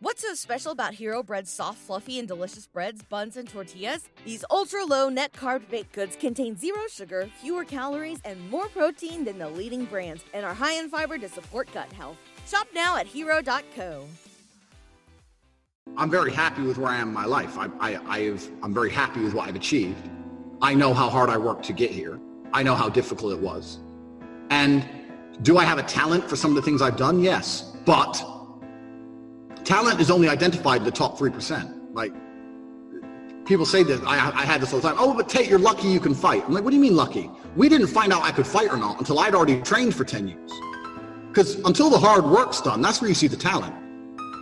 What's so special about Hero Bread's soft, fluffy, and delicious breads, buns, and tortillas? These ultra low net carb baked goods contain zero sugar, fewer calories, and more protein than the leading brands, and are high in fiber to support gut health. Shop now at hero.co. I'm very happy with where I am in my life. I, I, I've, I'm very happy with what I've achieved. I know how hard I worked to get here. I know how difficult it was. And do I have a talent for some of the things I've done? Yes. But talent is only identified in the top 3%. Like, people say this, I, I had this all the time, oh, but Tate, you're lucky you can fight. I'm like, what do you mean lucky? We didn't find out I could fight or not until I'd already trained for 10 years. Because until the hard work's done, that's where you see the talent.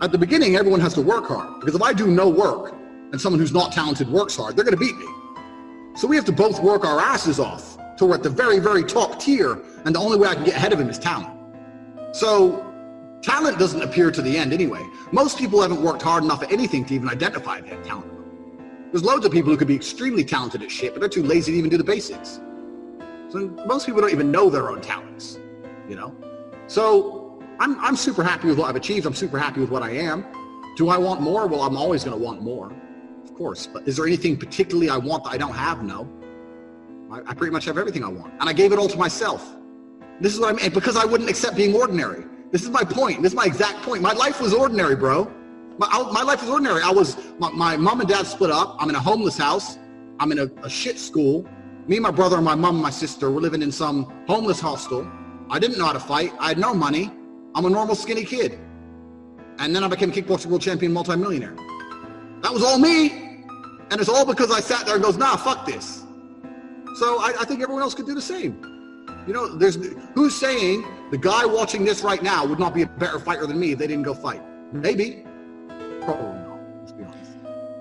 At the beginning, everyone has to work hard. Because if I do no work and someone who's not talented works hard, they're going to beat me. So we have to both work our asses off till we're at the very, very top tier. And the only way I can get ahead of him is talent. So talent doesn't appear to the end anyway. Most people haven't worked hard enough at anything to even identify they have talent. There's loads of people who could be extremely talented at shit, but they're too lazy to even do the basics. So most people don't even know their own talents, you know? So I'm, I'm super happy with what I've achieved. I'm super happy with what I am. Do I want more? Well, I'm always going to want more, of course. But is there anything particularly I want that I don't have? No. I, I pretty much have everything I want. And I gave it all to myself. This is what I mean. Because I wouldn't accept being ordinary. This is my point. This is my exact point. My life was ordinary, bro. My, I, my life was ordinary. I was, my, my, mom and dad split up. I'm in a homeless house. I'm in a, a shit school. Me and my brother and my mom and my sister were living in some homeless hostel. I didn't know how to fight. I had no money. I'm a normal skinny kid. And then I became kickboxing world champion multimillionaire. That was all me. And it's all because I sat there and goes, nah, fuck this. So I, I think everyone else could do the same. You know, there's who's saying the guy watching this right now would not be a better fighter than me if they didn't go fight? Maybe. Probably not, let's be honest.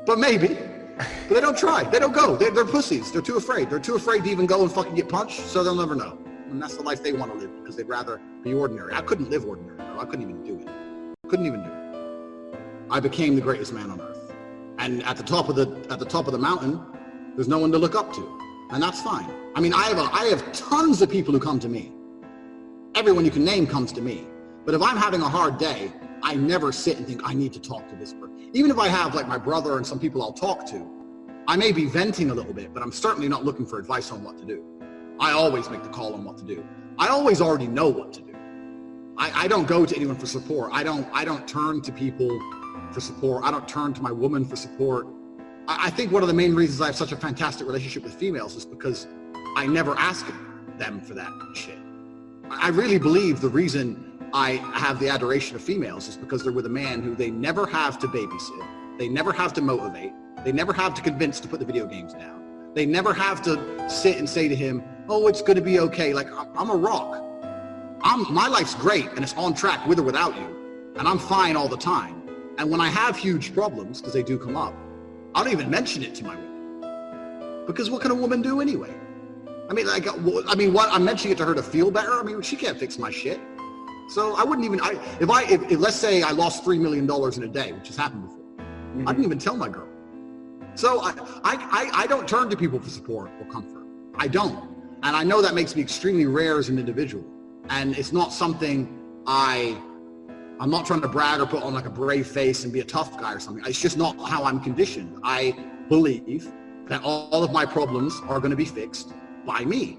But maybe. But they don't try. They don't go. They're, they're pussies. They're too afraid. They're too afraid to even go and fucking get punched, so they'll never know. And that's the life they want to live because they'd rather be ordinary. I couldn't live ordinary, bro. I couldn't even do it. Couldn't even do it. I became the greatest man on earth. And at the top of the at the top of the mountain, there's no one to look up to. And that's fine. I mean, I have, a, I have tons of people who come to me. Everyone you can name comes to me. But if I'm having a hard day, I never sit and think, I need to talk to this person. Even if I have like my brother and some people I'll talk to, I may be venting a little bit, but I'm certainly not looking for advice on what to do. I always make the call on what to do. I always already know what to do. I, I don't go to anyone for support. I don't, I don't turn to people for support. I don't turn to my woman for support. I, I think one of the main reasons I have such a fantastic relationship with females is because I never ask them for that shit. I really believe the reason I have the adoration of females is because they're with a man who they never have to babysit, they never have to motivate, they never have to convince to put the video games down. They never have to sit and say to him, "Oh, it's going to be okay." Like I'm a rock. I'm my life's great and it's on track with or without you, and I'm fine all the time. And when I have huge problems, because they do come up, I don't even mention it to my woman. Because what can a woman do anyway? I mean, like, I mean, what I'm mentioning it to her to feel better. I mean, she can't fix my shit. So I wouldn't even. I if I if, if let's say I lost three million dollars in a day, which has happened before, mm-hmm. I didn't even tell my girl. So I, I I I don't turn to people for support or comfort. I don't, and I know that makes me extremely rare as an individual. And it's not something I. I'm not trying to brag or put on like a brave face and be a tough guy or something. It's just not how I'm conditioned. I believe that all of my problems are going to be fixed by me.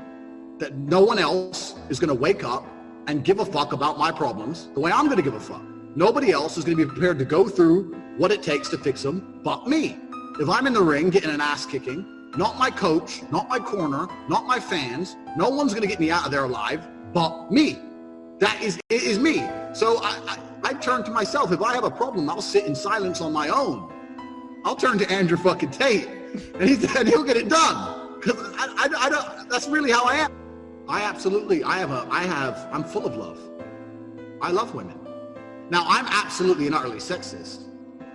That no one else is going to wake up and give a fuck about my problems the way I'm going to give a fuck. Nobody else is going to be prepared to go through what it takes to fix them but me. If I'm in the ring getting an ass kicking, not my coach, not my corner, not my fans, no one's going to get me out of there alive but me. That is is me. So I, I, I turn to myself. If I have a problem, I'll sit in silence on my own. I'll turn to Andrew fucking Tate, and, he, and he'll get it done because I, I, I don't. That's really how I am. I absolutely. I have a. I have. I'm full of love. I love women, Now, I'm absolutely and utterly sexist.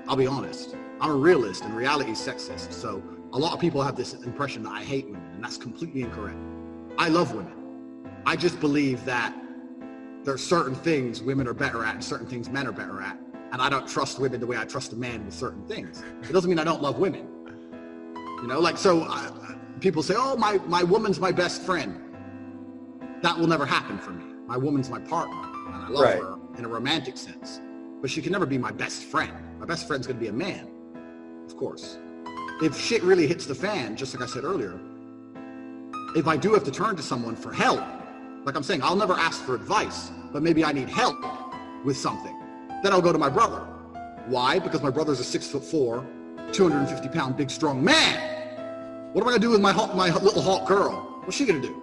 I'll be honest. I'm a realist and reality is sexist. So a lot of people have this impression that I hate women, and that's completely incorrect. I love women. I just believe that there are certain things women are better at and certain things men are better at. And I don't trust women the way I trust a man with certain things. It doesn't mean I don't love women. You know, like, so uh, people say, oh, my, my woman's my best friend. That will never happen for me. My woman's my partner, and I love Right. her in a romantic sense. But she can never be my best friend. My best friend's gonna be a man, of course. If shit really hits the fan, just like I said earlier, if I do have to turn to someone for help, like I'm saying, I'll never ask for advice, but maybe I need help with something. Then I'll go to my brother. Why? Because my brother's a six foot four, 250 pound big strong man. What am I gonna do with my my little Hulk girl? What's she gonna do?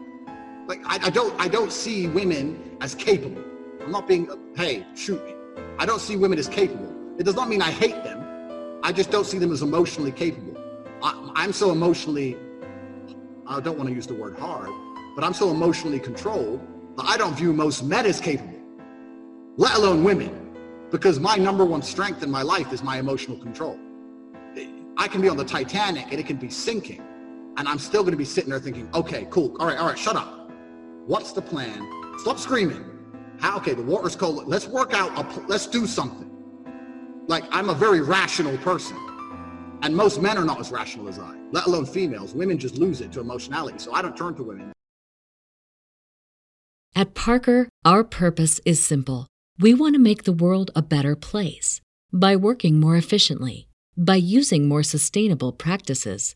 Like I, I don't I don't see women as capable. I'm not being hey shoot me. I don't see women as capable. It does not mean I hate them. I just don't see them as emotionally capable. I, I'm so emotionally I don't want to use the word hard, but I'm so emotionally controlled that I don't view most men as capable, let alone women, because my number one strength in my life is my emotional control. I can be on the Titanic and it can be sinking, and I'm still going to be sitting there thinking, okay, cool, all right, all right, shut up. What's the plan? Stop screaming. How? Okay, the water's cold. Let's work out. A pl- let's do something. Like I'm a very rational person. And most men are not as rational as I, let alone females. Women just lose it to emotionality. So I don't turn to women. At Parker, our purpose is simple. We want to make the world a better place by working more efficiently, by using more sustainable practices,